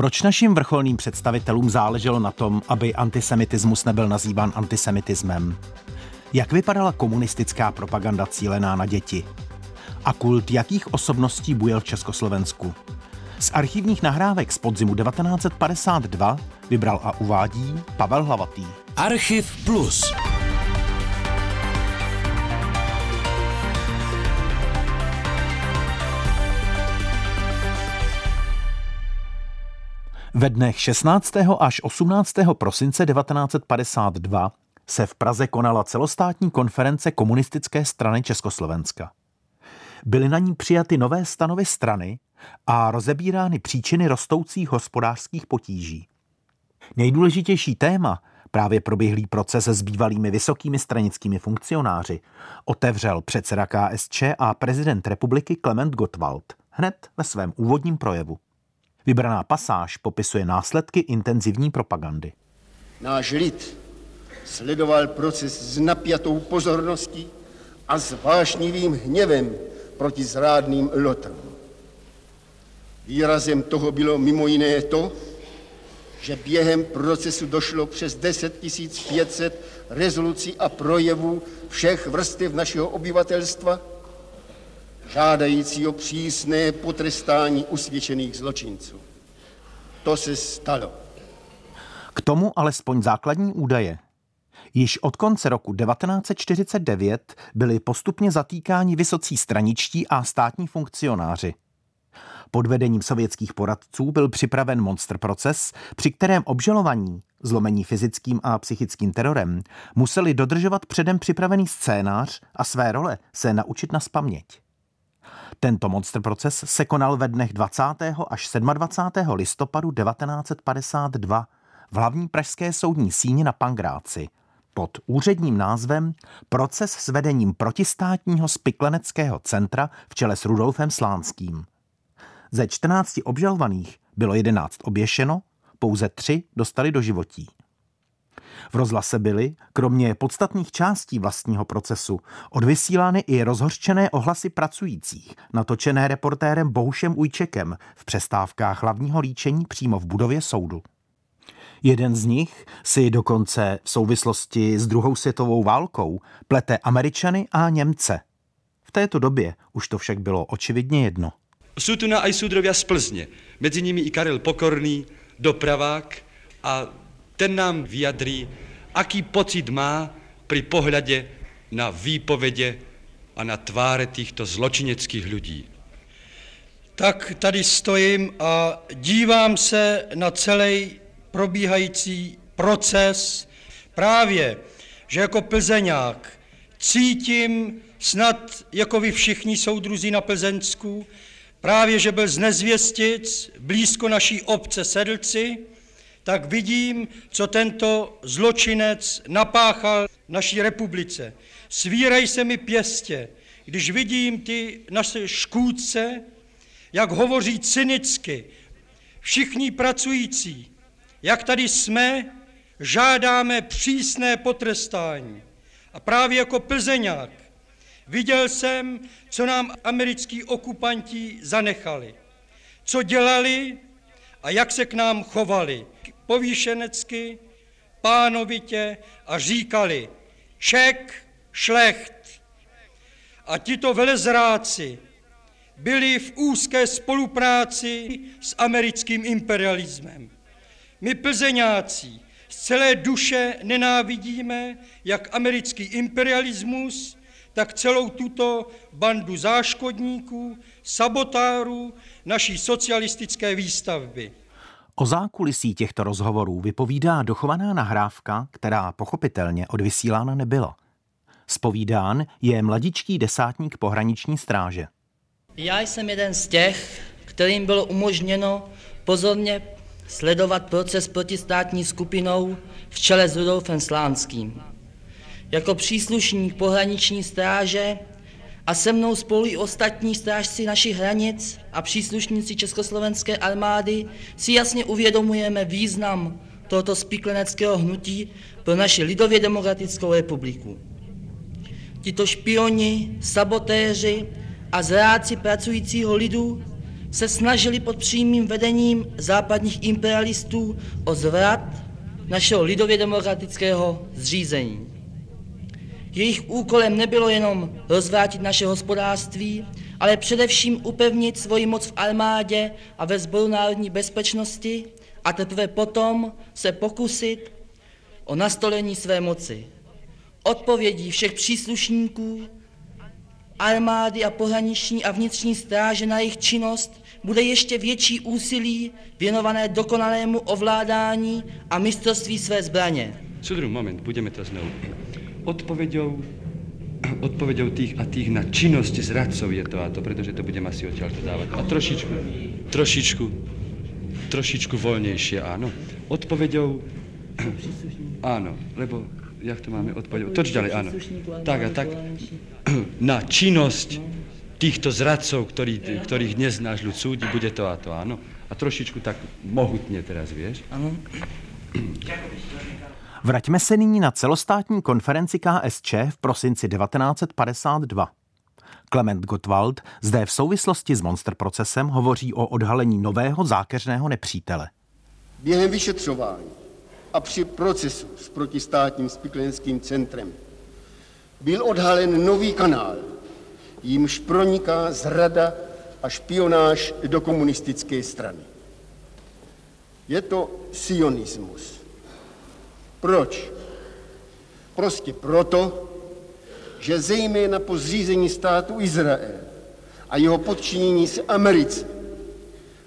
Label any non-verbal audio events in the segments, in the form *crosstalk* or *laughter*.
Proč našim vrcholným představitelům záleželo na tom, aby antisemitismus nebyl nazýván antisemitismem? Jak vypadala komunistická propaganda cílená na děti? A kult jakých osobností bujel v Československu? Z archivních nahrávek z podzimu 1952 vybral a uvádí Pavel Hlavatý. Archiv Plus. Ve dnech 16. až 18. prosince 1952 se v Praze konala celostátní konference komunistické strany Československa. Byly na ní přijaty nové stanovy strany a rozebírány příčiny rostoucích hospodářských potíží. Nejdůležitější téma, právě proběhlý proces s bývalými vysokými stranickými funkcionáři, otevřel předseda KSČ a prezident republiky Klement Gottwald hned ve svém úvodním projevu. Vybraná pasáž popisuje následky intenzivní propagandy. Náš lid sledoval proces s napjatou pozorností a s vášnivým hněvem proti zrádným lotrům. Výrazem toho bylo mimo jiné to, že během procesu došlo přes 10 500 rezolucí a projevů všech vrstev našeho obyvatelstva, žádající o přísné potrestání usvědčených zločinců. To se stalo. K tomu alespoň základní údaje. Již od konce roku 1949 byli postupně zatýkáni vysocí straničtí a státní funkcionáři. Pod vedením sovětských poradců byl připraven monster proces, při kterém obžalovaní, zlomení fyzickým a psychickým terorem, museli dodržovat předem připravený scénář a své role se naučit na spaměť. Tento monster proces se konal ve dnech 20. až 27. listopadu 1952 v hlavní pražské soudní síni na Pangráci pod úředním názvem Proces s vedením protistátního spikleneckého centra v čele s Rudolfem Slánským. Ze 14 obžalovaných bylo 11 oběšeno, pouze tři dostali do životí. V rozhlase byly, kromě podstatných částí vlastního procesu, odvysílány i rozhořčené ohlasy pracujících, natočené reportérem Bohušem Ujčekem v přestávkách hlavního líčení přímo v budově soudu. Jeden z nich si dokonce v souvislosti s druhou světovou válkou plete Američany a Němce. V této době už to však bylo očividně jedno. Jsou tu na aj súdrovia z Plzně, mezi nimi i Karel Pokorný, dopravák a ten nám vyjadrí, aký pocit má pri pohľade na výpovede a na tváre týchto zločineckých lidí. Tak tady stojím a dívám se na celý probíhající proces právě, že jako plzeňák cítím snad jako vy všichni soudruzí na Plzeňsku, právě, že byl z Nezvěstic, blízko naší obce Sedlci, tak vidím, co tento zločinec napáchal naší republice. Svírej se mi pěstě, když vidím ty naše škůdce, jak hovoří cynicky, všichni pracující, jak tady jsme, žádáme přísné potrestání. A právě jako plzeňák viděl jsem, co nám americký okupanti zanechali, co dělali a jak se k nám chovali povýšenecky, pánovitě a říkali Ček, šlecht. A tito velezráci byli v úzké spolupráci s americkým imperialismem. My plzeňáci z celé duše nenávidíme jak americký imperialismus, tak celou tuto bandu záškodníků, sabotárů naší socialistické výstavby. O zákulisí těchto rozhovorů vypovídá dochovaná nahrávka, která pochopitelně odvysílána nebyla. Spovídán je mladičký desátník pohraniční stráže. Já jsem jeden z těch, kterým bylo umožněno pozorně sledovat proces protistátní skupinou v čele s Rudolfem Slánským. Jako příslušník pohraniční stráže a se mnou spolu i ostatní strážci našich hranic a příslušníci Československé armády si jasně uvědomujeme význam tohoto spikleneckého hnutí pro naši lidově demokratickou republiku. Tito špioni, sabotéři a zráci pracujícího lidu se snažili pod přímým vedením západních imperialistů o zvrat našeho lidově demokratického zřízení. Jejich úkolem nebylo jenom rozvrátit naše hospodářství, ale především upevnit svoji moc v armádě a ve sboru národní bezpečnosti a teprve potom se pokusit o nastolení své moci. Odpovědí všech příslušníků armády a pohraniční a vnitřní stráže na jejich činnost bude ještě větší úsilí věnované dokonalému ovládání a mistrovství své zbraně. Sudru, moment, budeme to znovu. Odpověďou, odpověďou tých a tých na činnosti zradcov je to a to, protože to budeme asi odtiaľ to dávat. A trošičku, trošičku, trošičku voľnejšie, áno. Odpověďou, áno, lebo jak to máme odpovědět? Toč ďalej, áno. Tak a tak, *clears throat* na činnosť týchto zradcov, ktorý, ktorých dnes náš ľud súdi, bude to a to, áno. A trošičku tak mohutně teraz, vieš? Ano. *clears throat* Vraťme se nyní na celostátní konferenci KSČ v prosinci 1952. Klement Gottwald zde v souvislosti s Monster procesem hovoří o odhalení nového zákeřného nepřítele. Během vyšetřování a při procesu s protistátním spiklenským centrem byl odhalen nový kanál, jímž proniká zrada a špionáž do komunistické strany. Je to sionismus. Proč? Prostě proto, že zejména po zřízení státu Izrael a jeho podčinění se Americe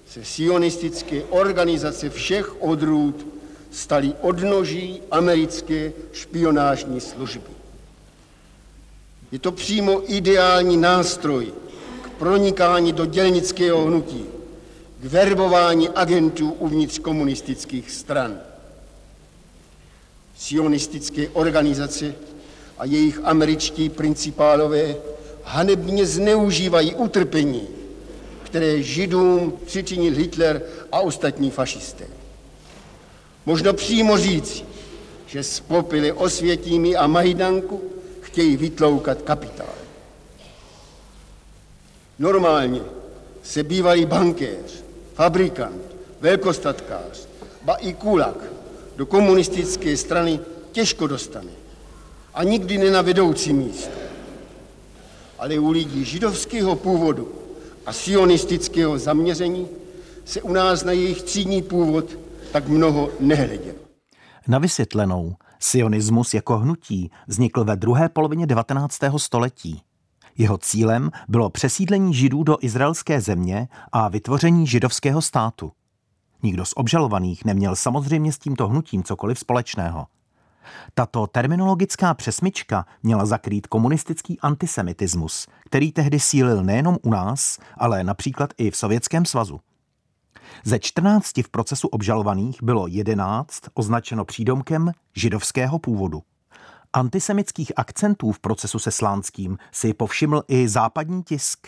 se sionistické organizace všech odrůd staly odnoží americké špionážní služby. Je to přímo ideální nástroj k pronikání do dělnického hnutí, k verbování agentů uvnitř komunistických stran. Sionistické organizace a jejich američtí principálové hanebně zneužívají utrpení, které židům přičinil Hitler a ostatní fašisté. Možno přímo říci, že z popily Osvětími a Majdanku chtějí vytloukat kapitál. Normálně se bývalý bankéř, fabrikant, velkostatkář, ba i kulak do komunistické strany těžko dostane a nikdy ne na vedoucí místo. Ale u lidí židovského původu a sionistického zaměření se u nás na jejich třídní původ tak mnoho nehledělo. Na vysvětlenou, sionismus jako hnutí vznikl ve druhé polovině 19. století. Jeho cílem bylo přesídlení židů do izraelské země a vytvoření židovského státu. Nikdo z obžalovaných neměl samozřejmě s tímto hnutím cokoliv společného. Tato terminologická přesmička měla zakrýt komunistický antisemitismus, který tehdy sílil nejenom u nás, ale například i v Sovětském svazu. Ze 14 v procesu obžalovaných bylo 11 označeno přídomkem židovského původu. Antisemických akcentů v procesu se Slánským si povšiml i západní tisk.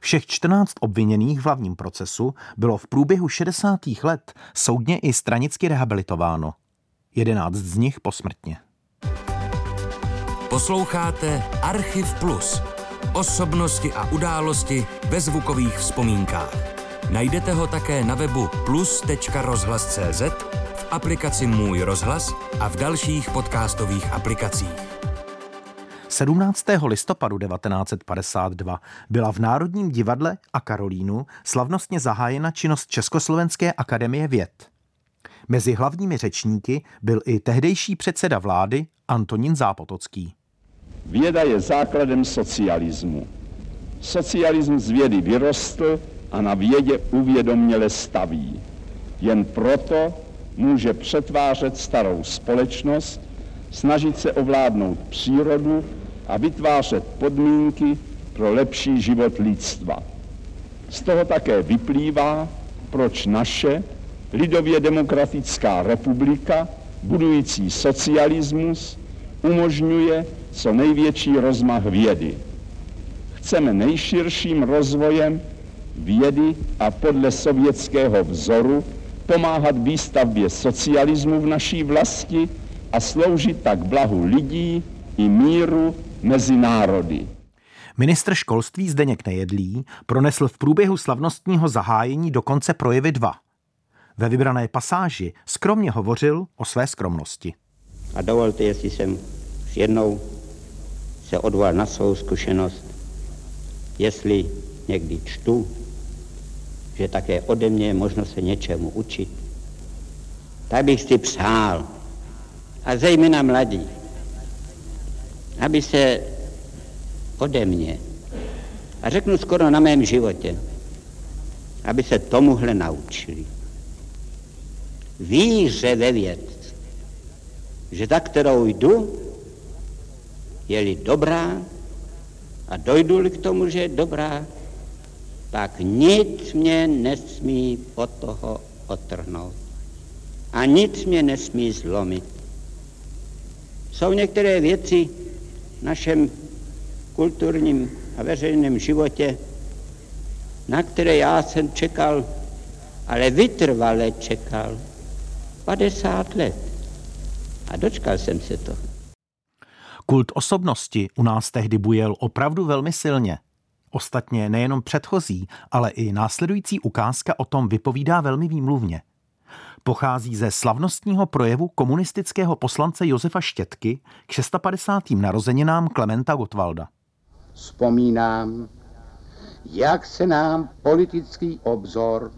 Všech 14 obviněných v hlavním procesu bylo v průběhu 60. let soudně i stranicky rehabilitováno. 11 z nich posmrtně. Posloucháte Archiv Plus. Osobnosti a události ve zvukových vzpomínkách. Najdete ho také na webu plus.rozhlas.cz, v aplikaci Můj rozhlas a v dalších podcastových aplikacích. 17. listopadu 1952 byla v Národním divadle a Karolínu slavnostně zahájena činnost Československé akademie věd. Mezi hlavními řečníky byl i tehdejší předseda vlády Antonín Zápotocký. Věda je základem socialismu. Socialismus z vědy vyrostl a na vědě uvědoměle staví. Jen proto může přetvářet starou společnost, snažit se ovládnout přírodu a vytvářet podmínky pro lepší život lidstva. Z toho také vyplývá, proč naše lidově demokratická republika, budující socialismus, umožňuje co největší rozmach vědy. Chceme nejširším rozvojem vědy a podle sovětského vzoru pomáhat výstavbě socialismu v naší vlasti a sloužit tak blahu lidí i míru mezi národy. Ministr školství Zdeněk Nejedlý pronesl v průběhu slavnostního zahájení dokonce projevy dva. Ve vybrané pasáži skromně hovořil o své skromnosti. A dovolte, jestli jsem jednou se odval na svou zkušenost, jestli někdy čtu, že také ode mě je možno se něčemu učit, tak bych si přál, a zejména mladí, aby se ode mě, a řeknu skoro na mém životě, aby se tomuhle naučili. Víře ve věc, že za kterou jdu, je-li dobrá a dojdu-li k tomu, že je dobrá, pak nic mě nesmí od toho otrhnout. A nic mě nesmí zlomit. Jsou některé věci v našem kulturním a veřejném životě, na které já jsem čekal, ale vytrvale čekal, 50 let. A dočkal jsem se toho. Kult osobnosti u nás tehdy bujel opravdu velmi silně. Ostatně nejenom předchozí, ale i následující ukázka o tom vypovídá velmi výmluvně. Pochází ze slavnostního projevu komunistického poslance Josefa Štětky k 650. narozeninám Klementa Gottwalda. Vzpomínám, jak se nám politický obzor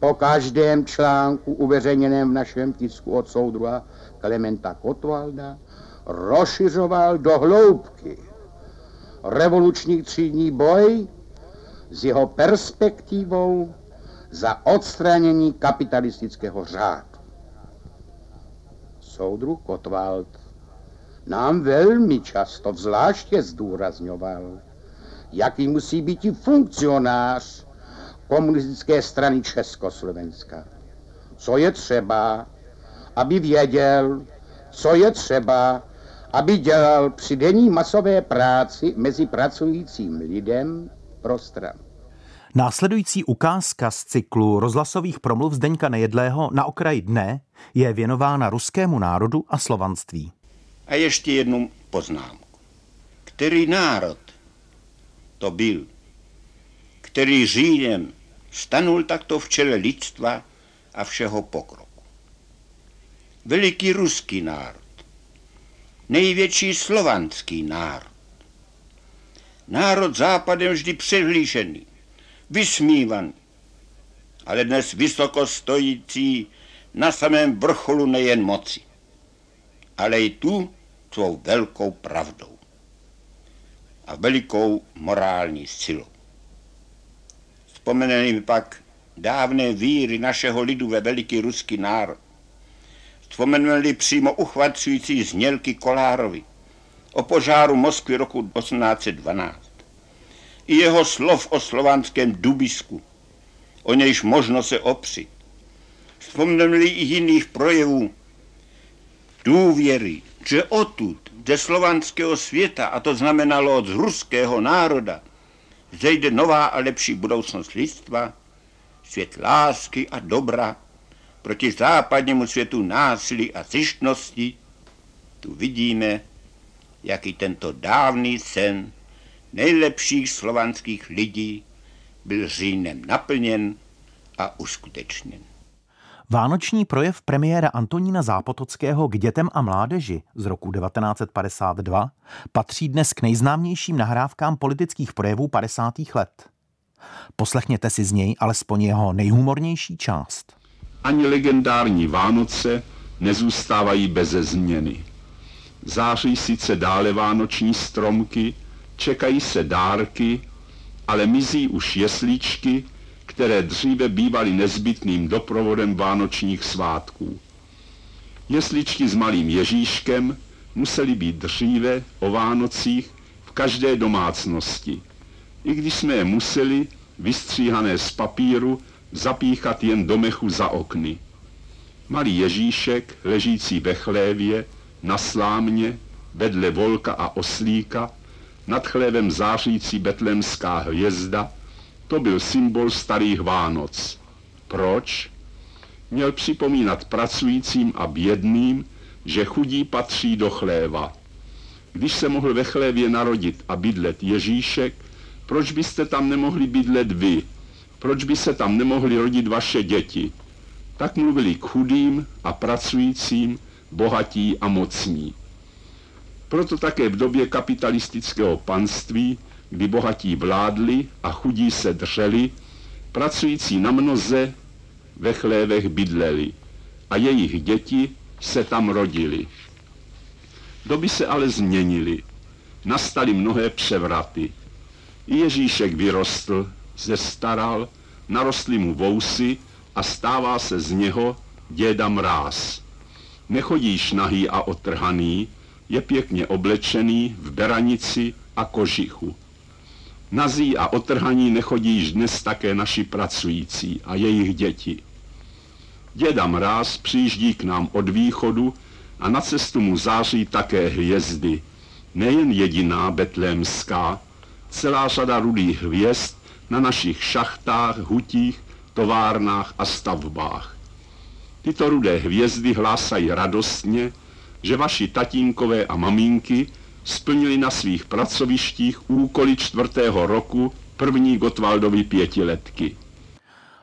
po každém článku uveřejněném v našem tisku od soudruha Klementa Gottwalda rozšiřoval do hloubky revoluční třídní boj s jeho perspektivou za odstranění kapitalistického řádu. Soudruh Kotwald nám velmi často zvláště zdůrazňoval, jaký musí být i funkcionář komunistické strany Československa. Co je třeba, aby věděl, co je třeba, aby dělal při denní masové práci mezi pracujícím lidem pro stranu. Následující ukázka z cyklu rozhlasových promluv Zdeňka Nejedlého na okraji dne je věnována ruskému národu a slovanství. A ještě jednu poznámku. Který národ to byl, který říjem stanul takto v čele lidstva a všeho pokroku. Veliký ruský národ, největší slovanský národ. Národ západem vždy přehlížený, vysmívaný, ale dnes vysoko stojící na samém vrcholu nejen moci, ale i tu svou velkou pravdou a velikou morální silou. Vzpomeneli mi pak dávné víry našeho lidu ve veliký ruský národ, Vzpomenuli přímo uchvacující znělky Kolárovi o požáru Moskvy roku 1812. I jeho slov o slovanském dubisku, o nějž možno se opřít. Vzpomenuli i jiných projevů důvěry, že odtud, ze slovanského světa, a to znamenalo od ruského národa, zejde nová a lepší budoucnost lidstva, svět lásky a dobra, proti západnímu světu násilí a zjištnosti, tu vidíme, jaký tento dávný sen nejlepších slovanských lidí byl říjnem naplněn a uskutečněn. Vánoční projev premiéra Antonína Zápotockého k dětem a mládeži z roku 1952 patří dnes k nejznámějším nahrávkám politických projevů 50. let. Poslechněte si z něj alespoň jeho nejhumornější část ani legendární Vánoce nezůstávají beze změny. Září sice dále vánoční stromky, čekají se dárky, ale mizí už jeslíčky, které dříve bývaly nezbytným doprovodem vánočních svátků. Jesličky s malým Ježíškem musely být dříve o Vánocích v každé domácnosti. I když jsme je museli, vystříhané z papíru, zapíchat jen do mechu za okny. Malý Ježíšek, ležící ve chlévě, na slámě, vedle volka a oslíka, nad chlévem zářící betlemská hvězda, to byl symbol starých Vánoc. Proč? Měl připomínat pracujícím a bědným, že chudí patří do chléva. Když se mohl ve chlévě narodit a bydlet Ježíšek, proč byste tam nemohli bydlet vy? Proč by se tam nemohli rodit vaše děti? Tak mluvili k chudým a pracujícím, bohatí a mocní. Proto také v době kapitalistického panství, kdy bohatí vládli a chudí se drželi, pracující na mnoze ve chlévech bydleli a jejich děti se tam rodili. Doby se ale změnily. Nastaly mnohé převraty. I Ježíšek vyrostl, zestaral, narostly mu vousy a stává se z něho děda mráz. Nechodíš nahý a otrhaný, je pěkně oblečený v beranici a kožichu. Nazí a otrhaní nechodíš dnes také naši pracující a jejich děti. Děda Mráz přijíždí k nám od východu a na cestu mu září také hvězdy. Nejen jediná betlémská, celá řada rudých hvězd na našich šachtách, hutích, továrnách a stavbách. Tyto rudé hvězdy hlásají radostně, že vaši tatínkové a mamínky splnili na svých pracovištích úkoly čtvrtého roku první Gotwaldovy pětiletky.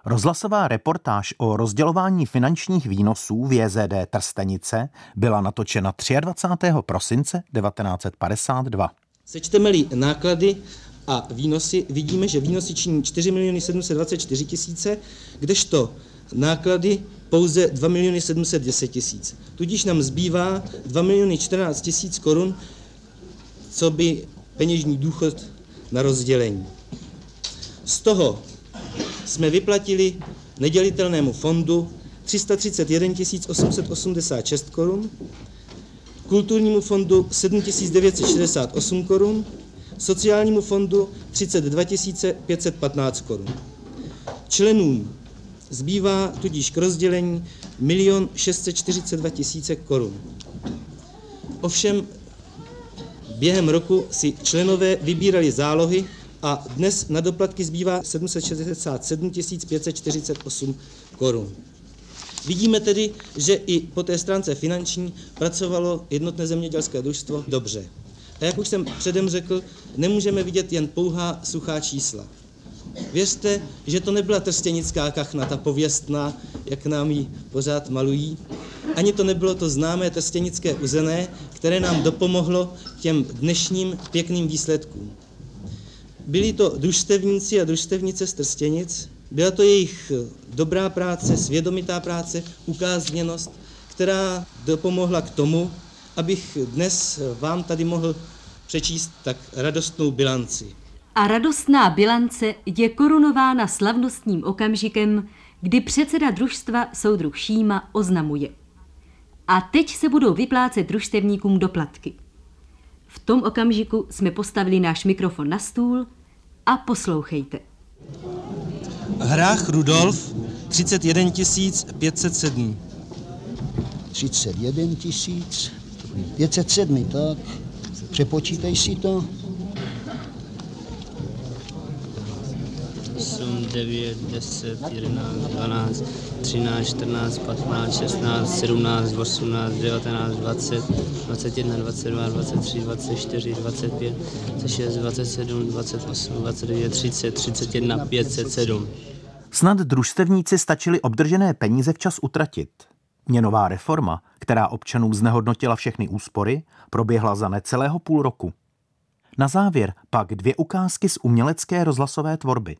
Rozhlasová reportáž o rozdělování finančních výnosů v JZD Trstenice byla natočena 23. prosince 1952. Sečteme-li náklady a výnosy, vidíme, že výnosy činí 4 miliony 724 tisíce, kdežto náklady pouze 2 miliony 710 tisíc. Tudíž nám zbývá 2 miliony 14 tisíc korun, co by peněžní důchod na rozdělení. Z toho jsme vyplatili nedělitelnému fondu 331 886 korun, kulturnímu fondu 7968 korun, sociálnímu fondu 32 515 korun. Členům zbývá tudíž k rozdělení 1 642 000 korun. Ovšem během roku si členové vybírali zálohy a dnes na doplatky zbývá 767 548 korun. Vidíme tedy, že i po té stránce finanční pracovalo jednotné zemědělské družstvo dobře. A jak už jsem předem řekl, nemůžeme vidět jen pouhá suchá čísla. Věřte, že to nebyla trstěnická kachna, ta pověstná, jak nám ji pořád malují. Ani to nebylo to známé trstěnické uzené, které nám dopomohlo těm dnešním pěkným výsledkům. Byli to družstevníci a družstevnice z Trstěnic, byla to jejich dobrá práce, svědomitá práce, ukázněnost, která dopomohla k tomu, abych dnes vám tady mohl přečíst tak radostnou bilanci. A radostná bilance je korunována slavnostním okamžikem, kdy předseda družstva soudruh Šíma oznamuje. A teď se budou vyplácet družstevníkům doplatky. V tom okamžiku jsme postavili náš mikrofon na stůl a poslouchejte. Hrách Rudolf 31 507. 31 507, tak. Přepočítej si to. 9, 10, 11, 12, 13, 14, 15, 16, 17, 18, 19, 20, 21, 22, 23, 24, 25, 26, 27, 28, 29, 30, 31, 507. Snad družstevníci stačili obdržené peníze včas utratit. Měnová reforma, která občanům znehodnotila všechny úspory, proběhla za necelého půl roku. Na závěr pak dvě ukázky z umělecké rozhlasové tvorby.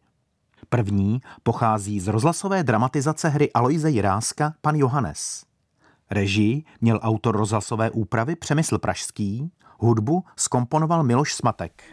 První pochází z rozhlasové dramatizace hry Aloise Jiráska Pan Johannes. Režii měl autor rozhlasové úpravy Přemysl Pražský, hudbu skomponoval Miloš Smatek.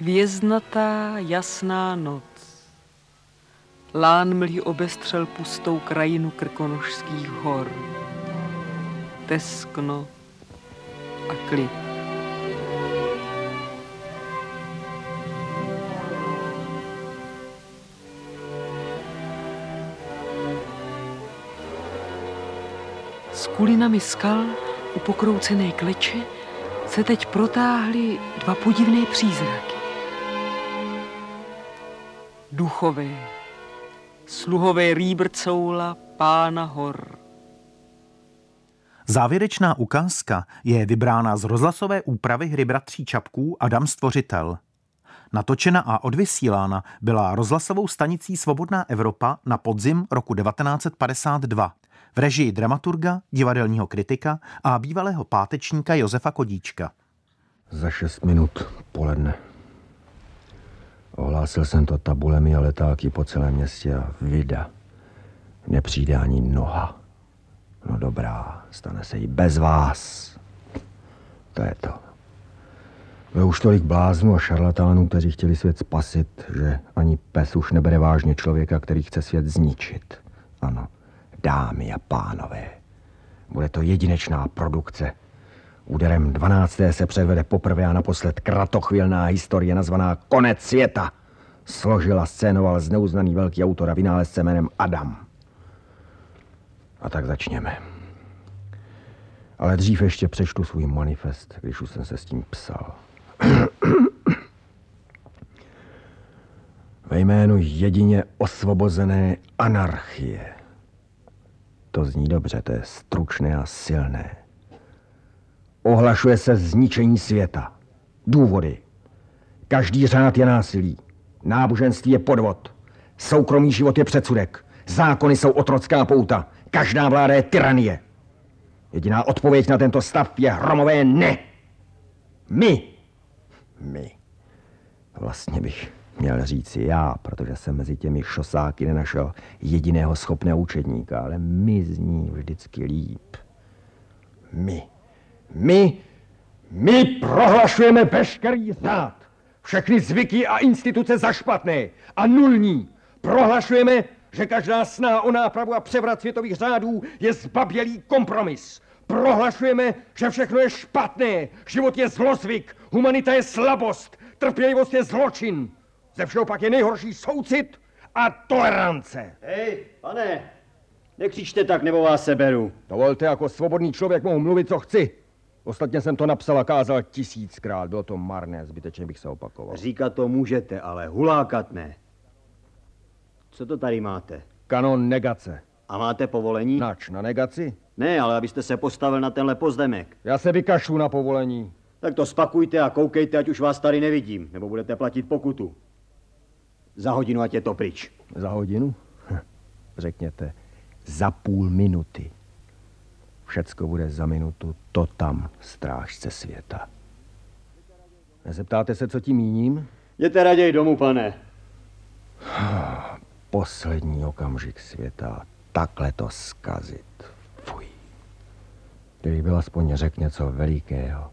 Hvězdnatá jasná noc. Lán mlí obestřel pustou krajinu krkonošských hor. Teskno a klid. S kulinami skal u pokroucené kleče se teď protáhly dva podivné přízraky. Duchové, sluhové rýbrcoula pána hor. Závěrečná ukázka je vybrána z rozhlasové úpravy hry Bratří Čapků Adam Stvořitel. Natočena a odvysílána byla rozhlasovou stanicí Svobodná Evropa na podzim roku 1952 v režii dramaturga, divadelního kritika a bývalého pátečníka Josefa Kodíčka. Za šest minut poledne. Ohlásil jsem to tabulemi a letáky po celém městě a vida. Nepřijde ani noha. No dobrá, stane se i bez vás. To je to. Bylo už tolik bláznů a šarlatánů, kteří chtěli svět spasit, že ani pes už nebere vážně člověka, který chce svět zničit. Ano, dámy a pánové, bude to jedinečná produkce. Úderem 12. se předvede poprvé a naposled kratochvilná historie nazvaná Konec světa. Složil a scénoval zneuznaný velký autor a vynálezce jménem Adam. A tak začněme. Ale dřív ještě přečtu svůj manifest, když už jsem se s tím psal. *clears throat* Ve jménu jedině osvobozené anarchie. To zní dobře, to je stručné a silné. Ohlašuje se zničení světa. Důvody. Každý řád je násilí. Náboženství je podvod. Soukromý život je předsudek. Zákony jsou otrocká pouta. Každá vláda je tyranie. Jediná odpověď na tento stav je hromové ne. My. My. Vlastně bych měl říci já, protože jsem mezi těmi šosáky nenašel jediného schopného učedníka, ale my zní vždycky líp. My. My, my prohlašujeme veškerý řád, všechny zvyky a instituce za špatné a nulní. Prohlašujeme, že každá snaha o nápravu a převrat světových řádů je zbabělý kompromis. Prohlašujeme, že všechno je špatné, život je zlozvyk, humanita je slabost, trpělivost je zločin. Ze všeho pak je nejhorší soucit a tolerance. Hej, pane, nekřičte tak, nebo vás seberu. Dovolte, jako svobodný člověk mohu mluvit, co chci. Ostatně jsem to napsal a kázal tisíckrát. Bylo to marné, zbytečně bych se opakoval. Říkat to můžete, ale hulákat ne. Co to tady máte? Kanon negace. A máte povolení? Nač, na negaci? Ne, ale abyste se postavil na tenhle pozdemek. Já se vykašlu na povolení. Tak to spakujte a koukejte, ať už vás tady nevidím, nebo budete platit pokutu. Za hodinu, ať je to pryč. Za hodinu? Hm, řekněte, za půl minuty. Všecko bude za minutu, to tam, strážce světa. Nezeptáte se, co tím míním? Jděte raději domů, pane. Poslední okamžik světa, takhle to skazit. Fuj. Kdyby byl aspoň řek něco velikého.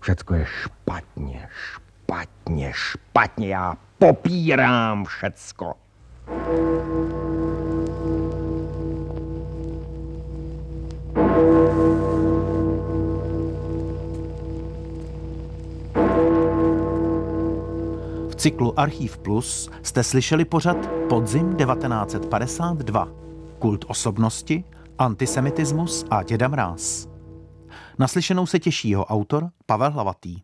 Všecko je špatně, špatně, špatně. Já popírám všecko. V cyklu Archiv Plus jste slyšeli pořad Podzim 1952. Kult osobnosti, antisemitismus a děda mráz. Naslyšenou se těší jeho autor Pavel Hlavatý.